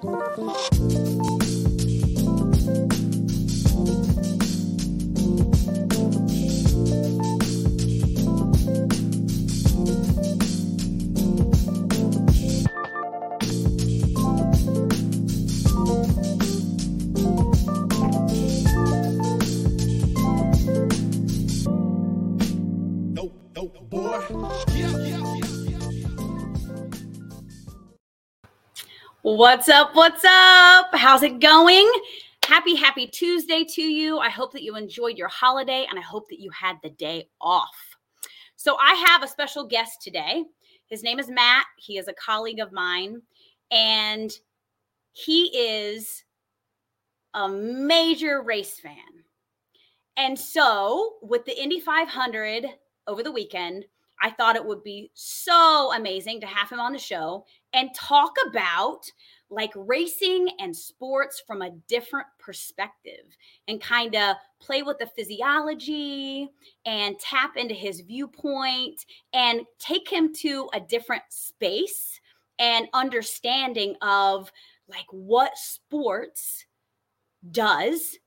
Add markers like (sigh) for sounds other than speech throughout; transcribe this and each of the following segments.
Yeah, yeah, What's up? What's up? How's it going? Happy, happy Tuesday to you. I hope that you enjoyed your holiday and I hope that you had the day off. So, I have a special guest today. His name is Matt. He is a colleague of mine and he is a major race fan. And so, with the Indy 500 over the weekend, I thought it would be so amazing to have him on the show and talk about like racing and sports from a different perspective and kind of play with the physiology and tap into his viewpoint and take him to a different space and understanding of like what sports does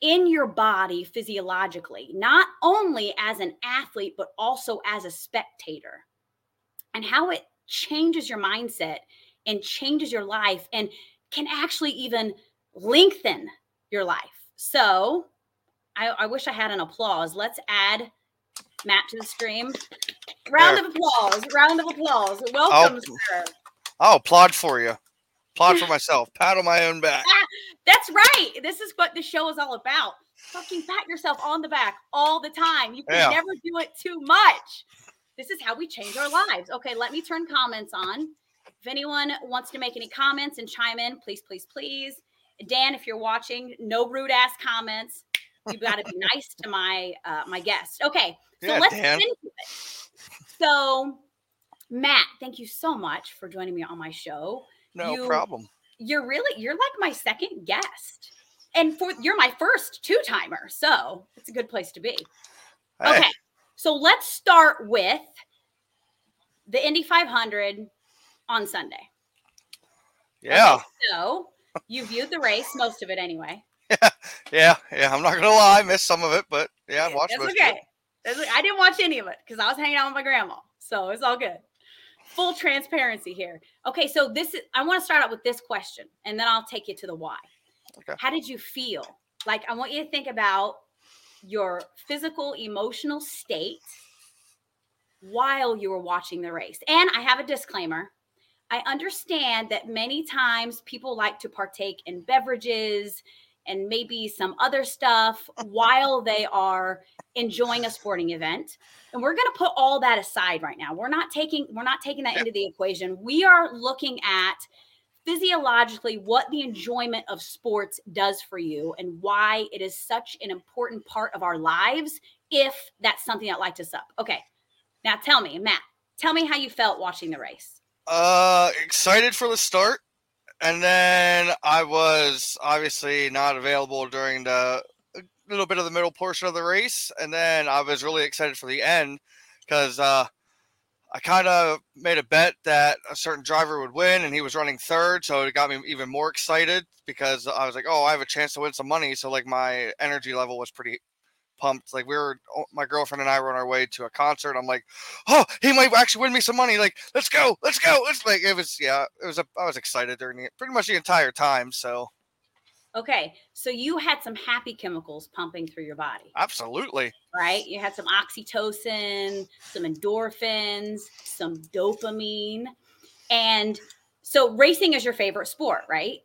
in your body physiologically, not only as an athlete, but also as a spectator, and how it changes your mindset and changes your life and can actually even lengthen your life. So, I, I wish I had an applause. Let's add Matt to the stream. Round There. of applause. Round of applause. Welcome, sir. I'll applaud for you. Applaud for myself. Pat on my own back. (laughs) That's right. This is what the show is all about. Fucking pat yourself on the back all the time. You can Yeah. never do it too much. This is how we change our lives. Okay, let me turn comments on. If anyone wants to make any comments and chime in, please, please, please. Dan, if you're watching, no rude ass comments. You've got to be (laughs) nice to my uh, my guest. Okay, so Yeah, let's Dan. get into it. So, Matt, thank you so much for joining me on my show No You- problem. you're really you're like my second guest and for you're my first two timer so it's a good place to be Hey, okay so let's start with the indy 500 on sunday Yeah. Okay, so you viewed the race most of it anyway Yeah. (laughs) Yeah. yeah. I'm not gonna lie, I missed some of it, but yeah, I watched That's most okay it. That's okay. i didn't watch any of it because i was hanging out with my grandma so it's all good full transparency here okay so this is i want to start out with this question and then i'll take you to the why Okay. how did you feel like i want you to think about your physical emotional state while you were watching the race. And i have a disclaimer. I understand that many times people like to partake in beverages and maybe some other stuff (laughs) while they are enjoying a sporting event. And we're going to put all that aside right now. We're not taking we're not taking that into the equation. We are looking at physiologically what the enjoyment of sports does for you and why it is such an important part of our lives if that's something that lights us up okay now tell me matt tell me how you felt watching the race Uh excited for the start. And then I was obviously not available during the a little bit of the middle portion of the race. And then I was really excited for the end because uh I kind of made a bet that a certain driver would win, and he was running third, so it got me even more excited because I was like, "Oh, I have a chance to win some money." So like my energy level was pretty pumped. Like we were, oh, my girlfriend and I were on our way to a concert. I'm like, "Oh, he might actually win me some money!" Like, let's go, let's go. It's like it was, yeah, it was. A, I was excited during the, pretty much the entire time. So okay so you had some happy chemicals pumping through your body absolutely, right? You had some oxytocin, some endorphins, some dopamine. And so racing is your favorite sport, right?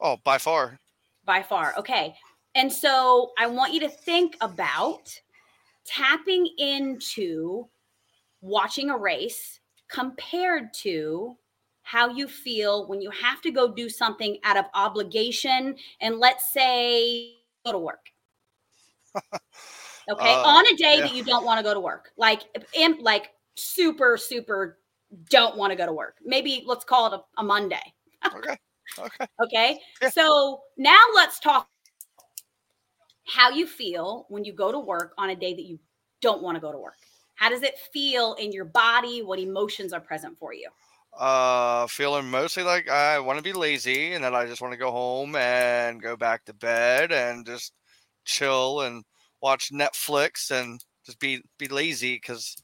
oh, by far, By far. Okay. And so I want you to think about tapping into watching a race compared to how you feel when you have to go do something out of obligation and let's say go to work. (laughs) Okay, Uh, on a day yeah. that you don't want to go to work, like imp, like super super don't want to go to work. Maybe let's call it a, a Monday. okay, okay. (laughs) Okay. Yeah. So now let's talk how you feel when you go to work on a day that you don't want to go to work. How does it feel in your body? What emotions are present for you? Uh, feeling mostly like I want to be lazy and then I just want to go home and go back to bed and just chill and watch Netflix and just be be lazy because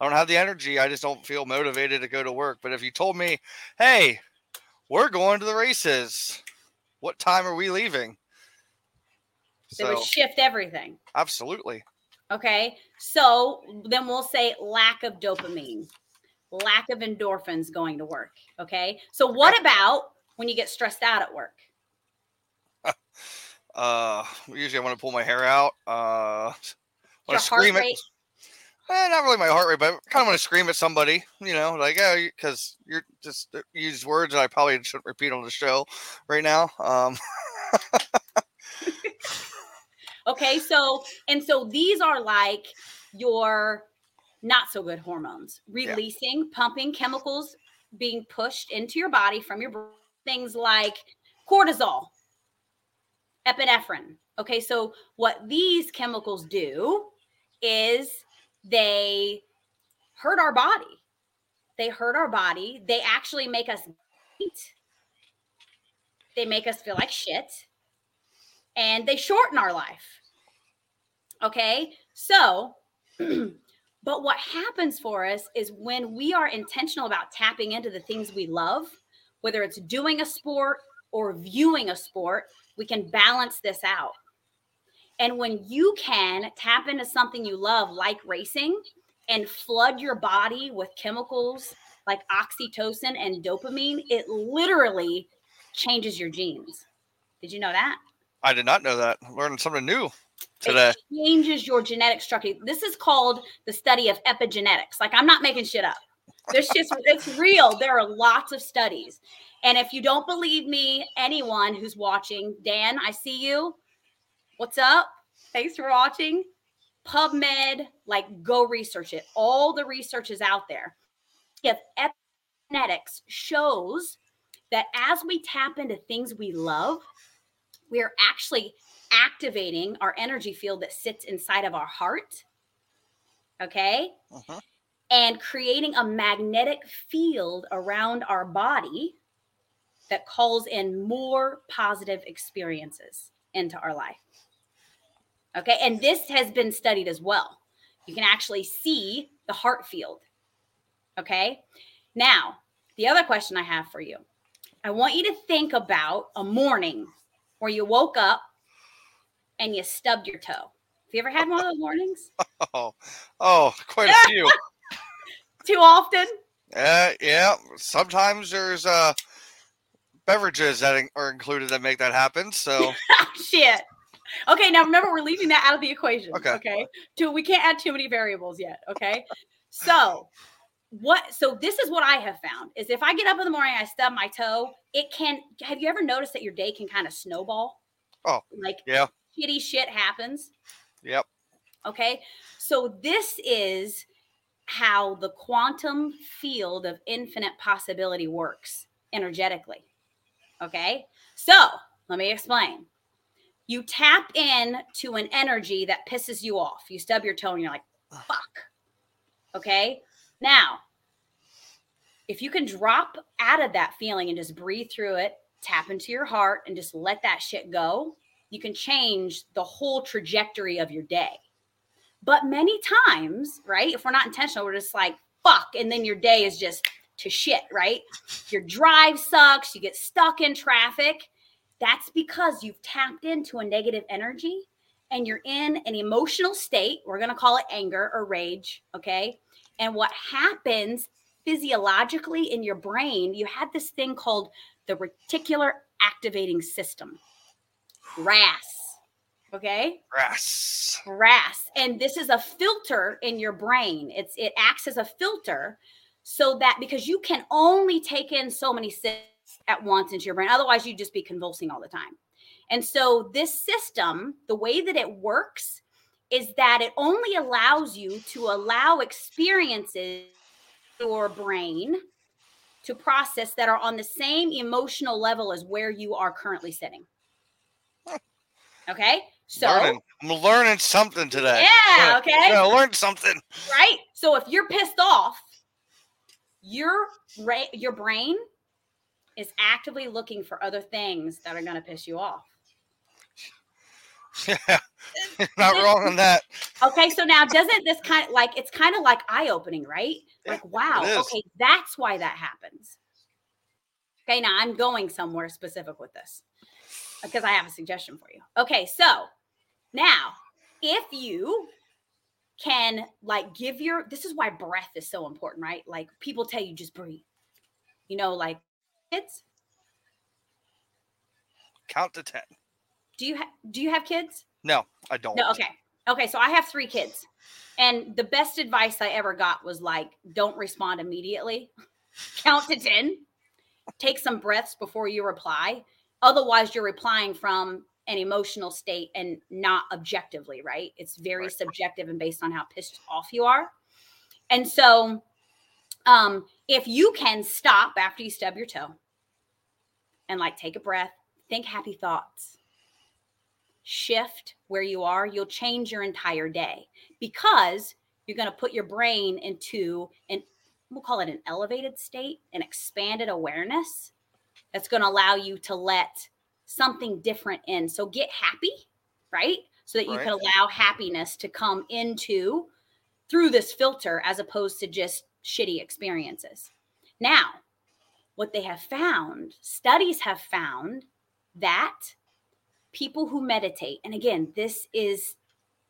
I don't have the energy. I just don't feel motivated to go to work. But if you told me, hey, we're going to the races, what time are we leaving? It would shift everything. absolutely. Okay. So then we'll say lack of dopamine, lack of endorphins going to work. Okay. So what about when you get stressed out at work? (laughs) Uh, usually I want to pull my hair out. Uh, Your want to heart scream at? Eh, not really my heart rate, but I kind of want to scream at somebody, you know, like, oh, because you're just uh, use words that I probably shouldn't repeat on the show right now. Um, (laughs) Okay. So, and so these are like your not so good hormones releasing, pumping chemicals being pushed into your body from your brain. Things like cortisol, epinephrine. Okay. So, what these chemicals do is they hurt our body. They hurt our body. They actually make us eat. They make us feel like shit and they shorten our life. Okay. So, (clears throat) but what happens for us is when we are intentional about tapping into the things we love, whether it's doing a sport or viewing a sport, we can balance this out. And when you can tap into something you love, like racing, and flood your body with chemicals like oxytocin and dopamine, it literally changes your genes. Did you know that? I did not know that. Learning something new today. It changes your genetic structure. This is called the study of epigenetics. Like I'm not making shit up. There's just it's real. There are lots of studies. And if you don't believe me, anyone who's watching, Dan, I see you. What's up? Thanks for watching. PubMed, like go research it. All the research is out there. If epigenetics shows that as we tap into things we love, we are actually activating our energy field that sits inside of our heart. Okay. Mhm. And creating a magnetic field around our body that calls in more positive experiences into our life. Okay. And this has been studied as well. You can actually see the heart field. Okay. Now, the other question I have for you I want you to think about a morning where you woke up and you stubbed your toe. Have you ever had one of those mornings? (laughs) Oh, oh, quite a (laughs) few. Too often? Yeah, yeah. Sometimes there's uh beverages that are included that make that happen. So (laughs) Shit. Okay, now remember we're leaving that out of the equation. Okay. Okay. Too, we can't add too many variables yet. Okay. So what so this is what I have found is if I get up in the morning, I stub my toe, it can have you ever noticed that your day can kind of snowball? Oh, like yeah. Shitty shit happens. Yep. Okay. So this is how the quantum field of infinite possibility works energetically. Okay. So let me explain. You tap in to an energy that pisses you off. You stub your toe and you're like, fuck. Okay. Now, if you can drop out of that feeling and just breathe through it, tap into your heart and just let that shit go, you can change the whole trajectory of your day. But many times, right, if we're not intentional, we're just like, fuck. And then your day is just to shit, right? Your drive sucks, you get stuck in traffic. That's because you've tapped into a negative energy and you're in an emotional state. We're going to call it anger or rage. Okay. And what happens physiologically in your brain, you have this thing called the reticular activating system, RAS. Okay. Grass. Grass. And this is a filter in your brain. It's it acts as a filter so that because you can only take in so many signals at once into your brain. Otherwise, you'd just be convulsing all the time. And so this system, the way that it works is that it only allows you to allow experiences your brain to process that are on the same emotional level as where you are currently sitting. Okay? So learning. I'm learning something today. Yeah, okay. Yeah, I learned something. right? So if you're pissed off, your ra- your brain is actively looking for other things that are going to piss you off. Yeah, (laughs) not wrong on that. Okay, so now doesn't this kind of like it's kind of like eye opening, right? Like, wow, okay, that's why that happens. Okay, now I'm going somewhere specific with this because I have a suggestion for you. Okay, so now if you can like give your this is why breath is so important, right? Like people tell you just breathe. You know, like kids. Count to ten. Do you ha- do you have kids? No, I don't. No, okay. Okay, so I have three kids. And the best advice I ever got was like, don't respond immediately. (laughs) Count to 10. Take some breaths before you reply. Otherwise, you're replying from an emotional state and not objectively, right? It's very Right. subjective and based on how pissed off you are. And so, um, if you can stop after you stub your toe and like take a breath, think happy thoughts shift where you are, you'll change your entire day because you're going to put your brain into an we'll call it an elevated state, an expanded awareness that's going to allow you to let something different in. So get happy, right? So that you Right. can allow happiness to come into through this filter as opposed to just shitty experiences. Now, what they have found, studies have found that people who meditate, and again, this is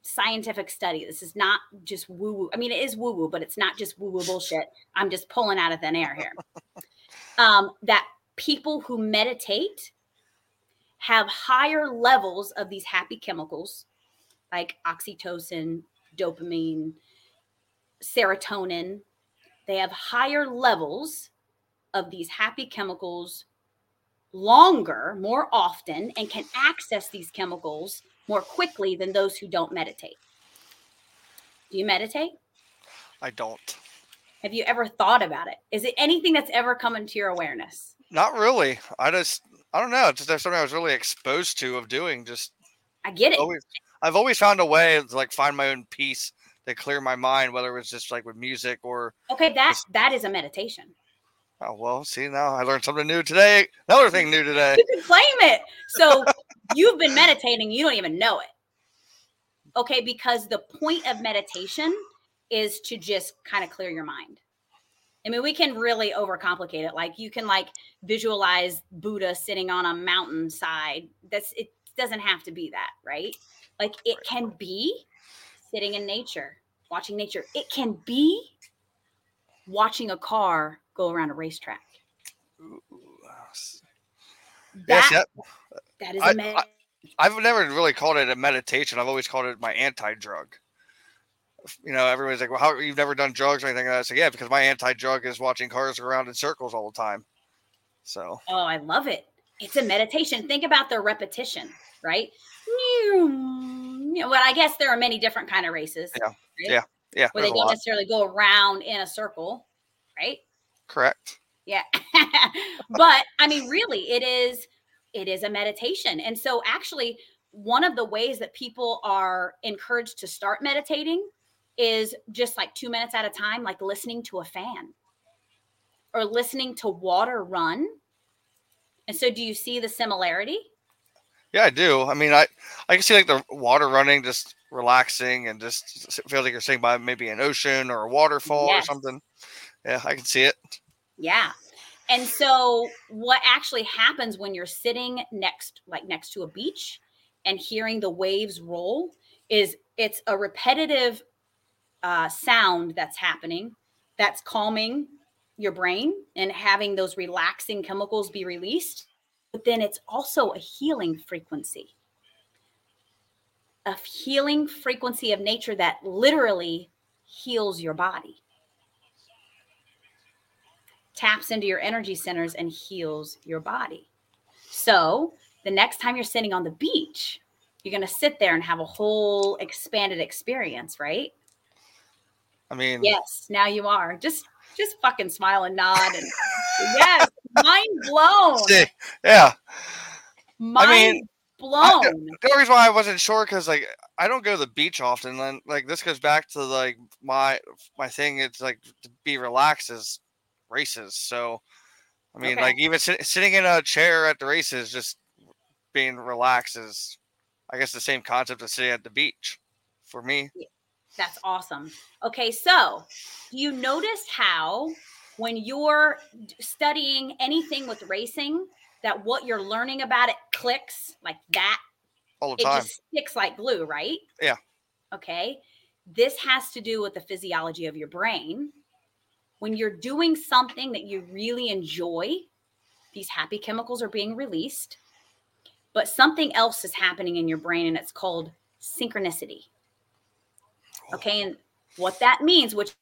scientific study. This is not just woo woo. I mean, it is woo woo, but it's not just woo woo bullshit. I'm just pulling out of thin air here. (laughs) um, that people who meditate have higher levels of these happy chemicals like oxytocin, dopamine, serotonin. They have higher levels of these happy chemicals longer, more often, and can access these chemicals more quickly than those who don't meditate. Do you meditate? I don't. Have you ever thought about it? Is it anything that's ever come into your awareness? Not really. I just I don't know. It's just something I was really exposed to of doing. Just I get it. always I've always found a way to like find my own peace to clear my mind, whether it was just like with music or Okay, that that is a meditation. oh well, see now I learned something new today. Another thing new today. You can claim it. So (laughs) you've been meditating, you don't even know it. Okay, because the point of meditation is to just kind of clear your mind. I mean, we can really overcomplicate it. Like you can like visualize Buddha sitting on a mountainside. That's it doesn't have to be that, right? Like it can be sitting in nature, watching nature. It can be watching a car go around a racetrack. Ooh, yes, That, that is I- a med- I've never really called it a meditation. I've always called it my anti-drug. You know, everybody's like, "Well, how you've never done drugs or anything?" like that?" I say, "Yeah, because my anti-drug is watching cars go around in circles all the time." So Oh, I love it. It's a meditation. Think about the repetition, right? You know, but I guess there are many different kind of races. Yeah. right? Yeah. yeah, Where they don't necessarily go around in a circle, right? correct. Yeah. (laughs) but I mean, really, it is it is a meditation. And so actually, one of the ways that people are encouraged to start meditating is just like two minutes at a time, like listening to a fan or listening to water run. And so do you see the similarity? Yeah, I do. I mean, I I can see like the water running, just relaxing, and just feels like you're sitting by maybe an ocean or a waterfall Yes. or something. Yeah, I can see it. Yeah. And so what actually happens when you're sitting next like next to a beach and hearing the waves roll is it's a repetitive uh, sound that's happening that's calming your brain and having those relaxing chemicals be released but then it's also a healing frequency a healing frequency of nature that literally heals your body taps into your energy centers and heals your body. So, the next time you're sitting on the beach, you're going to sit there and have a whole expanded experience, right? I mean, Yes, now you are. Just just fucking smile and nod and yes, mind blown. (laughs) yeah. Mind mean, blown. The reason why I wasn't sure because like I don't go to the beach often. And like this goes back to like my my thing. It's like to be relaxed is races. So, I mean, Okay. like even sit, sitting in a chair at the races, just being relaxed is, I guess, the same concept as sitting at the beach for me. That's awesome. Okay, so you notice how when you're studying anything with racing, that what you're learning about it clicks like that? All the It time. just sticks like glue, right? Yeah. Okay. This has to do with the physiology of your brain. When you're doing something that you really enjoy, these happy chemicals are being released, but something else is happening in your brain, and it's called synchronicity. Okay. And what that means, which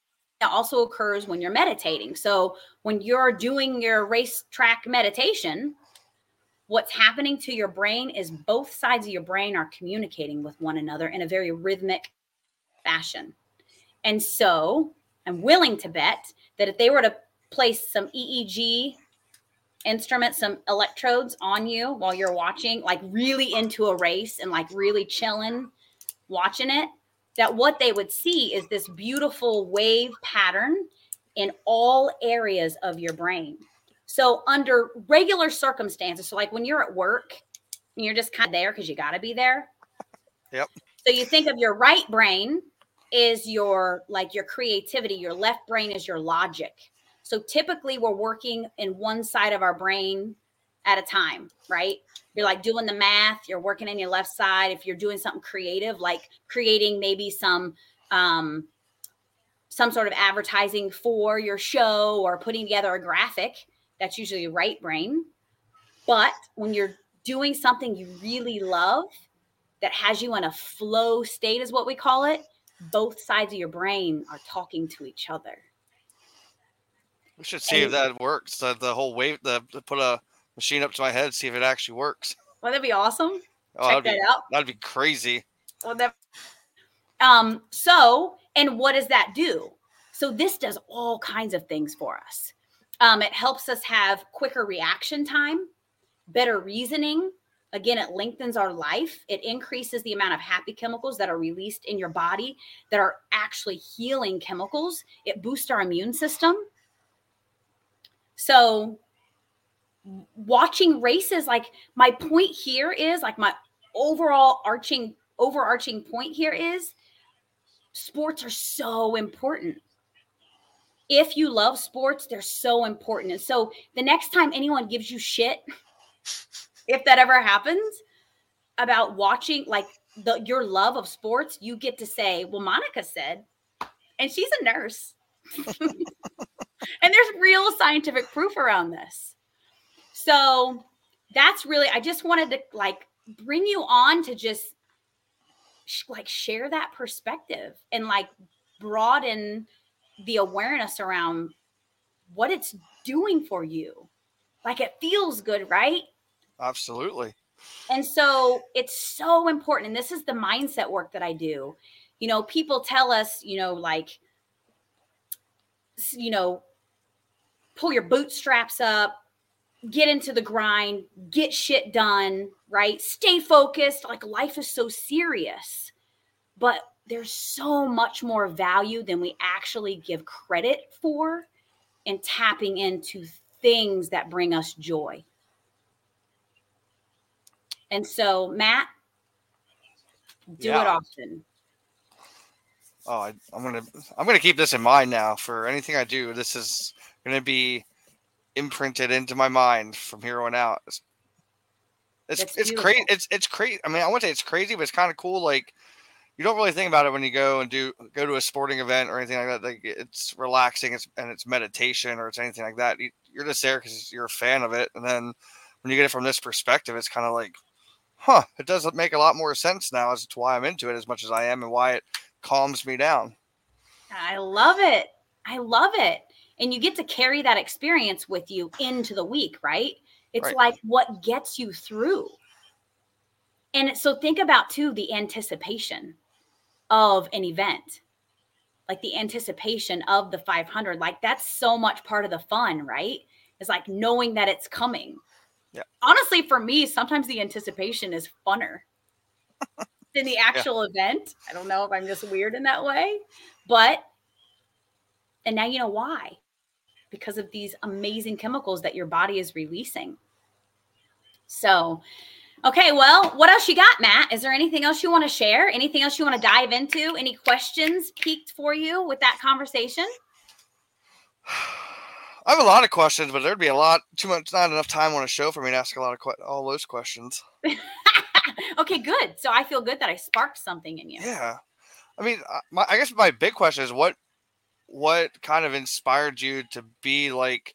also occurs when you're meditating. So when you're doing your racetrack meditation, what's happening to your brain is both sides of your brain are communicating with one another in a very rhythmic fashion. And so I'm willing to bet that if they were to place some EEG instruments, some electrodes on you while you're watching, like really into a race and like really chilling, watching it, that what they would see is this beautiful wave pattern in all areas of your brain. So, under regular circumstances, so like when you're at work and you're just kind of there because you got to be there. Yep. So, you think of your right brain is your like your creativity, your left brain is your logic. So, typically, we're working in one side of our brain at a time, right? You're like doing the math, you're working in your left side. If you're doing something creative, like creating maybe some, um, some sort of advertising for your show or putting together a graphic, that's usually your right brain. But when you're doing something you really love that has you in a flow state, is what we call it, both sides of your brain are talking to each other. We should see if that works. The, the whole wave, the put a machine up to my head, see if it actually works. (laughs) Well, that'd be awesome. Oh, Check that'd be, out. that'd be crazy. Well, that, um, so, and what does that do? So, this does all kinds of things for us. Um, it helps us have quicker reaction time, better reasoning. Again, it lengthens our life. It increases the amount of happy chemicals that are released in your body that are actually healing chemicals. It boosts our immune system. So, watching races, like my point here is like my overall arching overarching point here is sports are so important. If you love sports, they're so important. And so the next time anyone gives you shit, (laughs) if that ever happens, about watching like the your love of sports, you get to say, Well, Monica said, and she's a nurse. (laughs) and there's real scientific proof around this. So that's really, I just wanted to like bring you on to just sh- like share that perspective and like broaden the awareness around what it's doing for you. Like it feels good, right? Absolutely. And so it's so important. And this is the mindset work that I do. You know, people tell us, you know, like, you know, pull your bootstraps up, get into the grind, get shit done, right? Stay focused. Like life is so serious. But there's so much more value than we actually give credit for in tapping into things that bring us joy. And so, Matt, do it often. Oh, I, I'm gonna I'm gonna keep this in mind now for anything I do. This is gonna be imprinted into my mind from here on out. It's it's, That's it's crazy. It's it's crazy. I mean, I wouldn't say it's crazy, but it's kind of cool. Like you don't really think about it when you go and do go to a sporting event or anything like that. Like it's relaxing. It's and it's meditation or it's anything like that. You, you're just there because you're a fan of it, and then when you get it from this perspective, it's kind of like, huh, it does make a lot more sense now as to why I'm into it as much as I am and why it calms me down. I love it. I love it. And you get to carry that experience with you into the week, right? It's Right. like what gets you through. And so think about too the anticipation of an event, like the anticipation of the 500. Like that's so much part of the fun, right? It's like knowing that it's coming. Yeah. Honestly, for me, sometimes the anticipation is funner (laughs) than the actual event. I don't know if I'm just weird in that way, but and now you know why. Because of these amazing chemicals that your body is releasing. So, okay, well, what else you got, Matt? Is there anything else you want to share? Anything else you want to dive into? Any questions peaked for you with that conversation? (sighs) I have a lot of questions, but there'd be a lot too much, not enough time on a show for me to ask a lot of que- all those questions. (laughs) okay, good. So I feel good that I sparked something in you. Yeah, I mean, I- my, I guess my big question is what, what kind of inspired you to be like,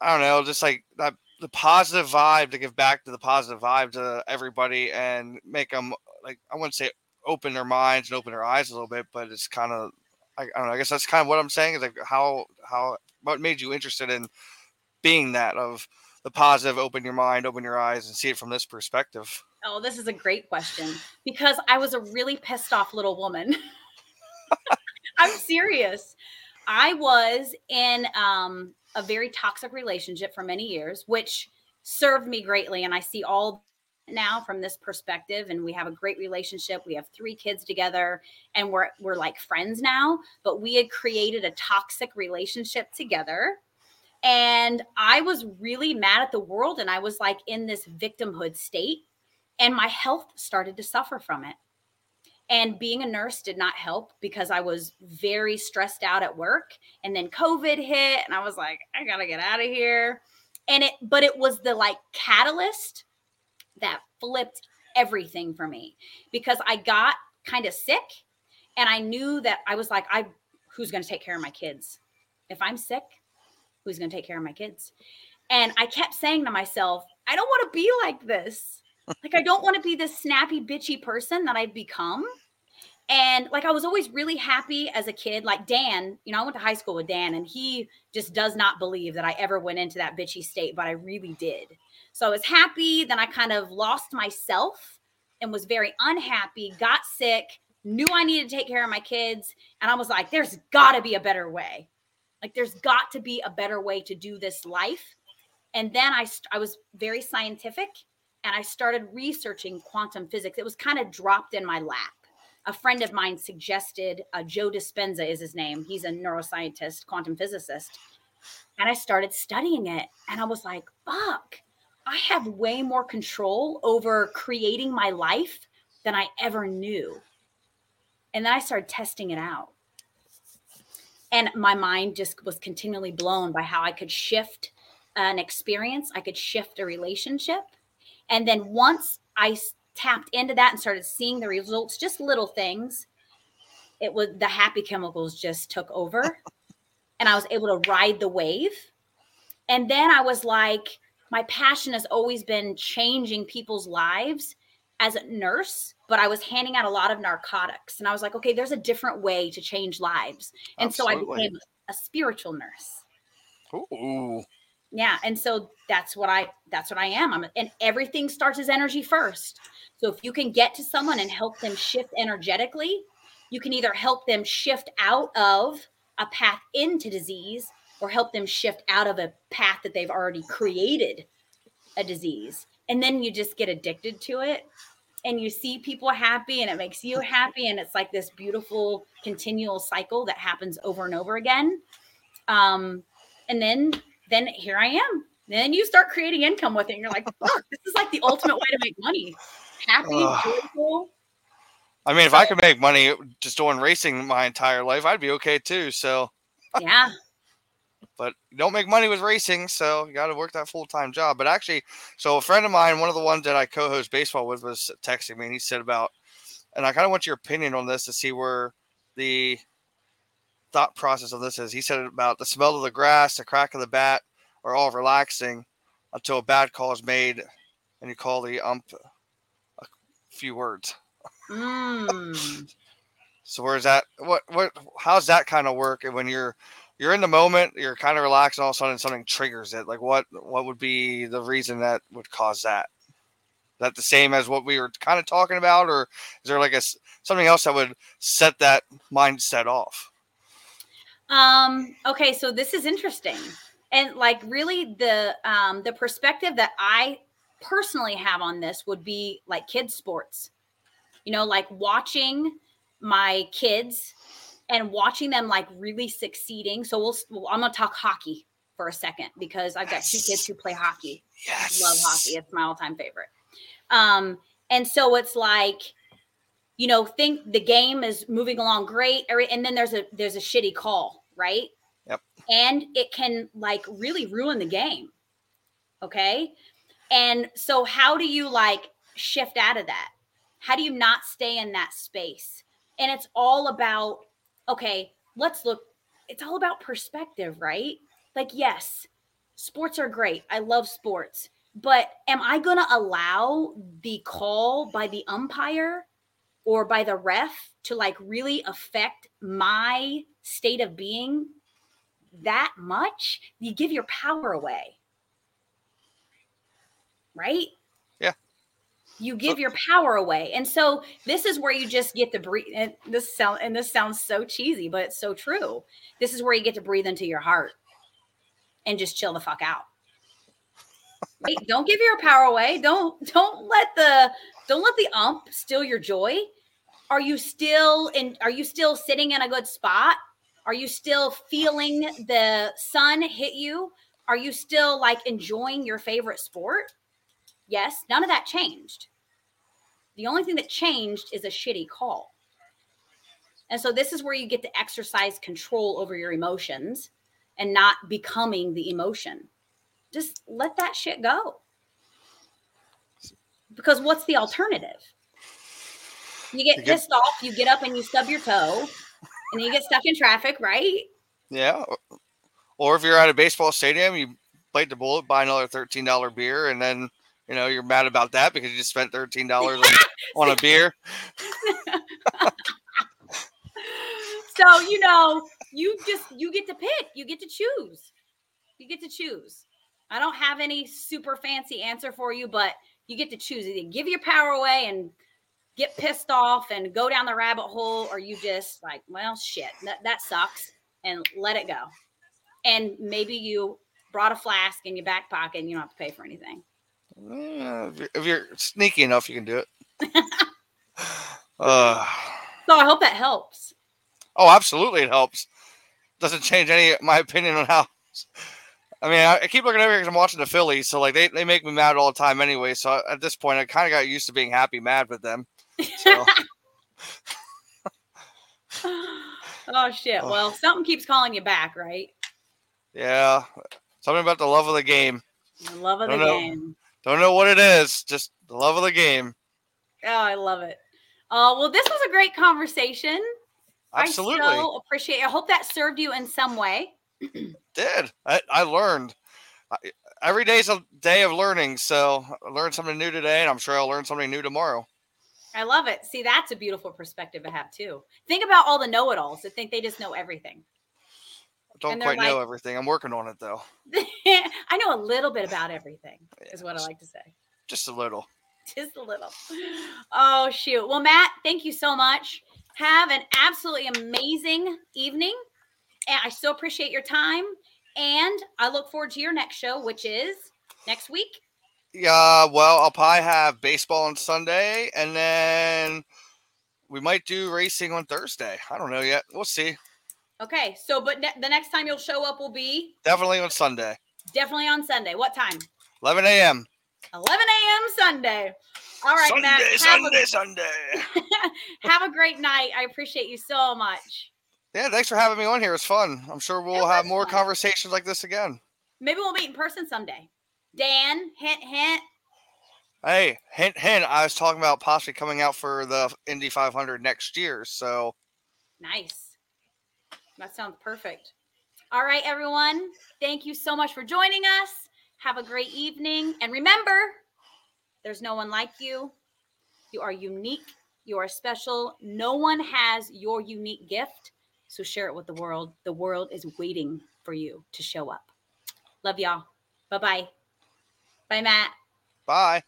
I don't know, just like that the positive vibe to give back to the positive vibe to everybody and make them like I wouldn't say open their minds and open their eyes a little bit, but it's kind of I, I don't know. I guess that's kind of what I'm saying is like how how what made you interested in being that of the positive, open your mind, open your eyes, and see it from this perspective. Oh, this is a great question because I was a really pissed off little woman. (laughs) I'm serious. I was in um, a very toxic relationship for many years, which served me greatly. And I see all now from this perspective and we have a great relationship we have three kids together and we're we're like friends now but we had created a toxic relationship together and i was really mad at the world and i was like in this victimhood state and my health started to suffer from it and being a nurse did not help because I was very stressed out at work. And then COVID hit, and I was like, I gotta get out of here. And it, but it was the like catalyst that flipped everything for me because I got kind of sick and I knew that I was like, I, who's gonna take care of my kids? If I'm sick, who's gonna take care of my kids? And I kept saying to myself, I don't want to be like this like I don't want to be this snappy, bitchy person that I've become. And like I was always really happy as a kid. Like Dan, you know, I went to high school with Dan, and he just does not believe that I ever went into that bitchy state, but I really did. So I was happy. Then I kind of lost myself and was very unhappy, got sick, knew I needed to take care of my kids. And I was like, there's got to be a better way. Like, there's got to be a better way to do this life. And then I, st- I was very scientific and I started researching quantum physics. It was kind of dropped in my lap. A friend of mine suggested uh, Joe Dispenza is his name. He's a neuroscientist, quantum physicist. And I started studying it. And I was like, fuck, I have way more control over creating my life than I ever knew. And then I started testing it out. And my mind just was continually blown by how I could shift an experience, I could shift a relationship and then once I tapped into that and started seeing the results, just little things, it was the happy chemicals just took over (laughs) and I was able to ride the wave. And then I was like, my passion has always been changing people's lives as a nurse, but I was handing out a lot of narcotics. And I was like, okay, there's a different way to change lives. And Absolutely. so I became a spiritual nurse. Ooh yeah and so that's what i that's what i am. I'm and everything starts as energy first. So if you can get to someone and help them shift energetically you can either help them shift out of a path into disease or help them shift out of a path that they've already created a disease. And then you just get addicted to it and you see people happy and it makes you happy and it's like this beautiful continual cycle that happens over and over again. Um, and then then here I am. Then you start creating income with it, and you're like, (laughs) "Fuck, this is like the ultimate way to make money. Happy, uh, joyful." I mean, if I could make money just doing racing my entire life, I'd be okay too. So, yeah. (laughs) but you don't make money with racing, so you got to work that full time job. But actually, so a friend of mine, one of the ones that I co host baseball with, was texting me, and he said about, and I kind of want your opinion on this to see where the thought process of this is. He said about the smell of the grass, the crack of the bat are all relaxing until a bad call is made and you call the ump a few words. Mm. (laughs) so where's that? What what? How's that kind of work? And when you're you're in the moment, you're kind of relaxed, and all of a sudden something triggers it. Like what what would be the reason that would cause that? Is that the same as what we were kind of talking about, or is there like a something else that would set that mindset off? Um, okay, so this is interesting. And like really the um the perspective that I personally have on this would be like kids sports. You know, like watching my kids and watching them like really succeeding. So we'll, well I'm gonna talk hockey for a second because I've got two kids who play hockey. Yes. Love hockey. It's my all-time favorite. Um, and so it's like, you know, think the game is moving along great, and then there's a there's a shitty call, right? Yep. And it can like really ruin the game. Okay. And so how do you like shift out of that? How do you not stay in that space? And it's all about, okay, let's look, it's all about perspective, right? Like, yes, sports are great. I love sports. But am I going to allow the call by the umpire or by the ref to like really affect my state of being that much? You give your power away. Right? Yeah. You give your power away. And so this is where you just get to breathe. And this sound and this sounds so cheesy, but it's so true. This is where you get to breathe into your heart and just chill the fuck out. Right? don't give your power away. Don't don't let the don't let the ump steal your joy. Are you still in are you still sitting in a good spot? Are you still feeling the sun hit you? Are you still like enjoying your favorite sport? Yes, none of that changed. The only thing that changed is a shitty call. And so this is where you get to exercise control over your emotions and not becoming the emotion. Just let that shit go. Because what's the alternative? You get You get- pissed off, you get up and you stub your toe, and you get stuck in traffic, right? Yeah. Or if you're at a baseball stadium, you bite the bullet, buy another thirteen dollar beer, and then you know you're mad about that because you just spent thirteen dollars on, (laughs) on a beer. so you know you just you get to pick you get to choose you get to choose i don't have any super fancy answer for you but you get to choose either give your power away and get pissed off and go down the rabbit hole or you just like well shit that, that sucks and let it go and maybe you brought a flask in your back pocket and you don't have to pay for anything if, you're, if you're sneaky enough, you can do it. (laughs) uh, so i hope that helps oh, absolutely, it helps. Doesn't change any my opinion on how. I mean, I, I keep looking over here because I'm watching the Phillies, so like they, they make me mad all the time anyway. So at this point, I kind of got used to being happy mad with them. So (laughs) oh shit well something keeps calling you back right yeah, something about the love of the game. the love of the Don't know. game Don't know what it is, just the love of the game. Oh, I love it. Uh, well, this was a great conversation. Absolutely, I so appreciate it. I hope that served you in some way. (clears throat) did. I, I learned. I, every day's a day of learning, so I learned something new today, and I'm sure I'll learn something new tomorrow. I love it. See, that's a beautiful perspective to have too. Think about all the know-it-alls that think they just know everything. I don't quite know everything. I'm working on it though, (laughs) I know a little bit about everything, is what I like to say. just a little. (laughs) Just a little. Oh, shoot. Well, Matt, thank you so much. Have an absolutely amazing evening. And I so appreciate your time. And I look forward to your next show, which is next week. Yeah, well, I'll probably have baseball on Sunday, and then we might do racing on Thursday. I don't know yet. We'll see. Okay. So, but ne- the next time you'll show up will be Definitely on Sunday, definitely on Sunday. What time? 11 a.m. 11 a.m. Sunday. All right, Sunday, Matt. Have Sunday, Sunday. (laughs) Have a great night. I appreciate you so much. Yeah, thanks for having me on here. It's fun. I'm sure we'll have more fun. conversations like this again. Maybe we'll meet in person someday. Dan, hint, hint. Hey, hint, hint. I was talking about possibly coming out for the Indy 500 next year. So Nice. That sounds perfect. All right, everyone. Thank you so much for joining us. Have a great evening. And remember, there's no one like you. You are unique. You are special. No one has your unique gift. So share it with the world. The world is waiting for you to show up. Love y'all. Bye bye. Bye, Matt. bye.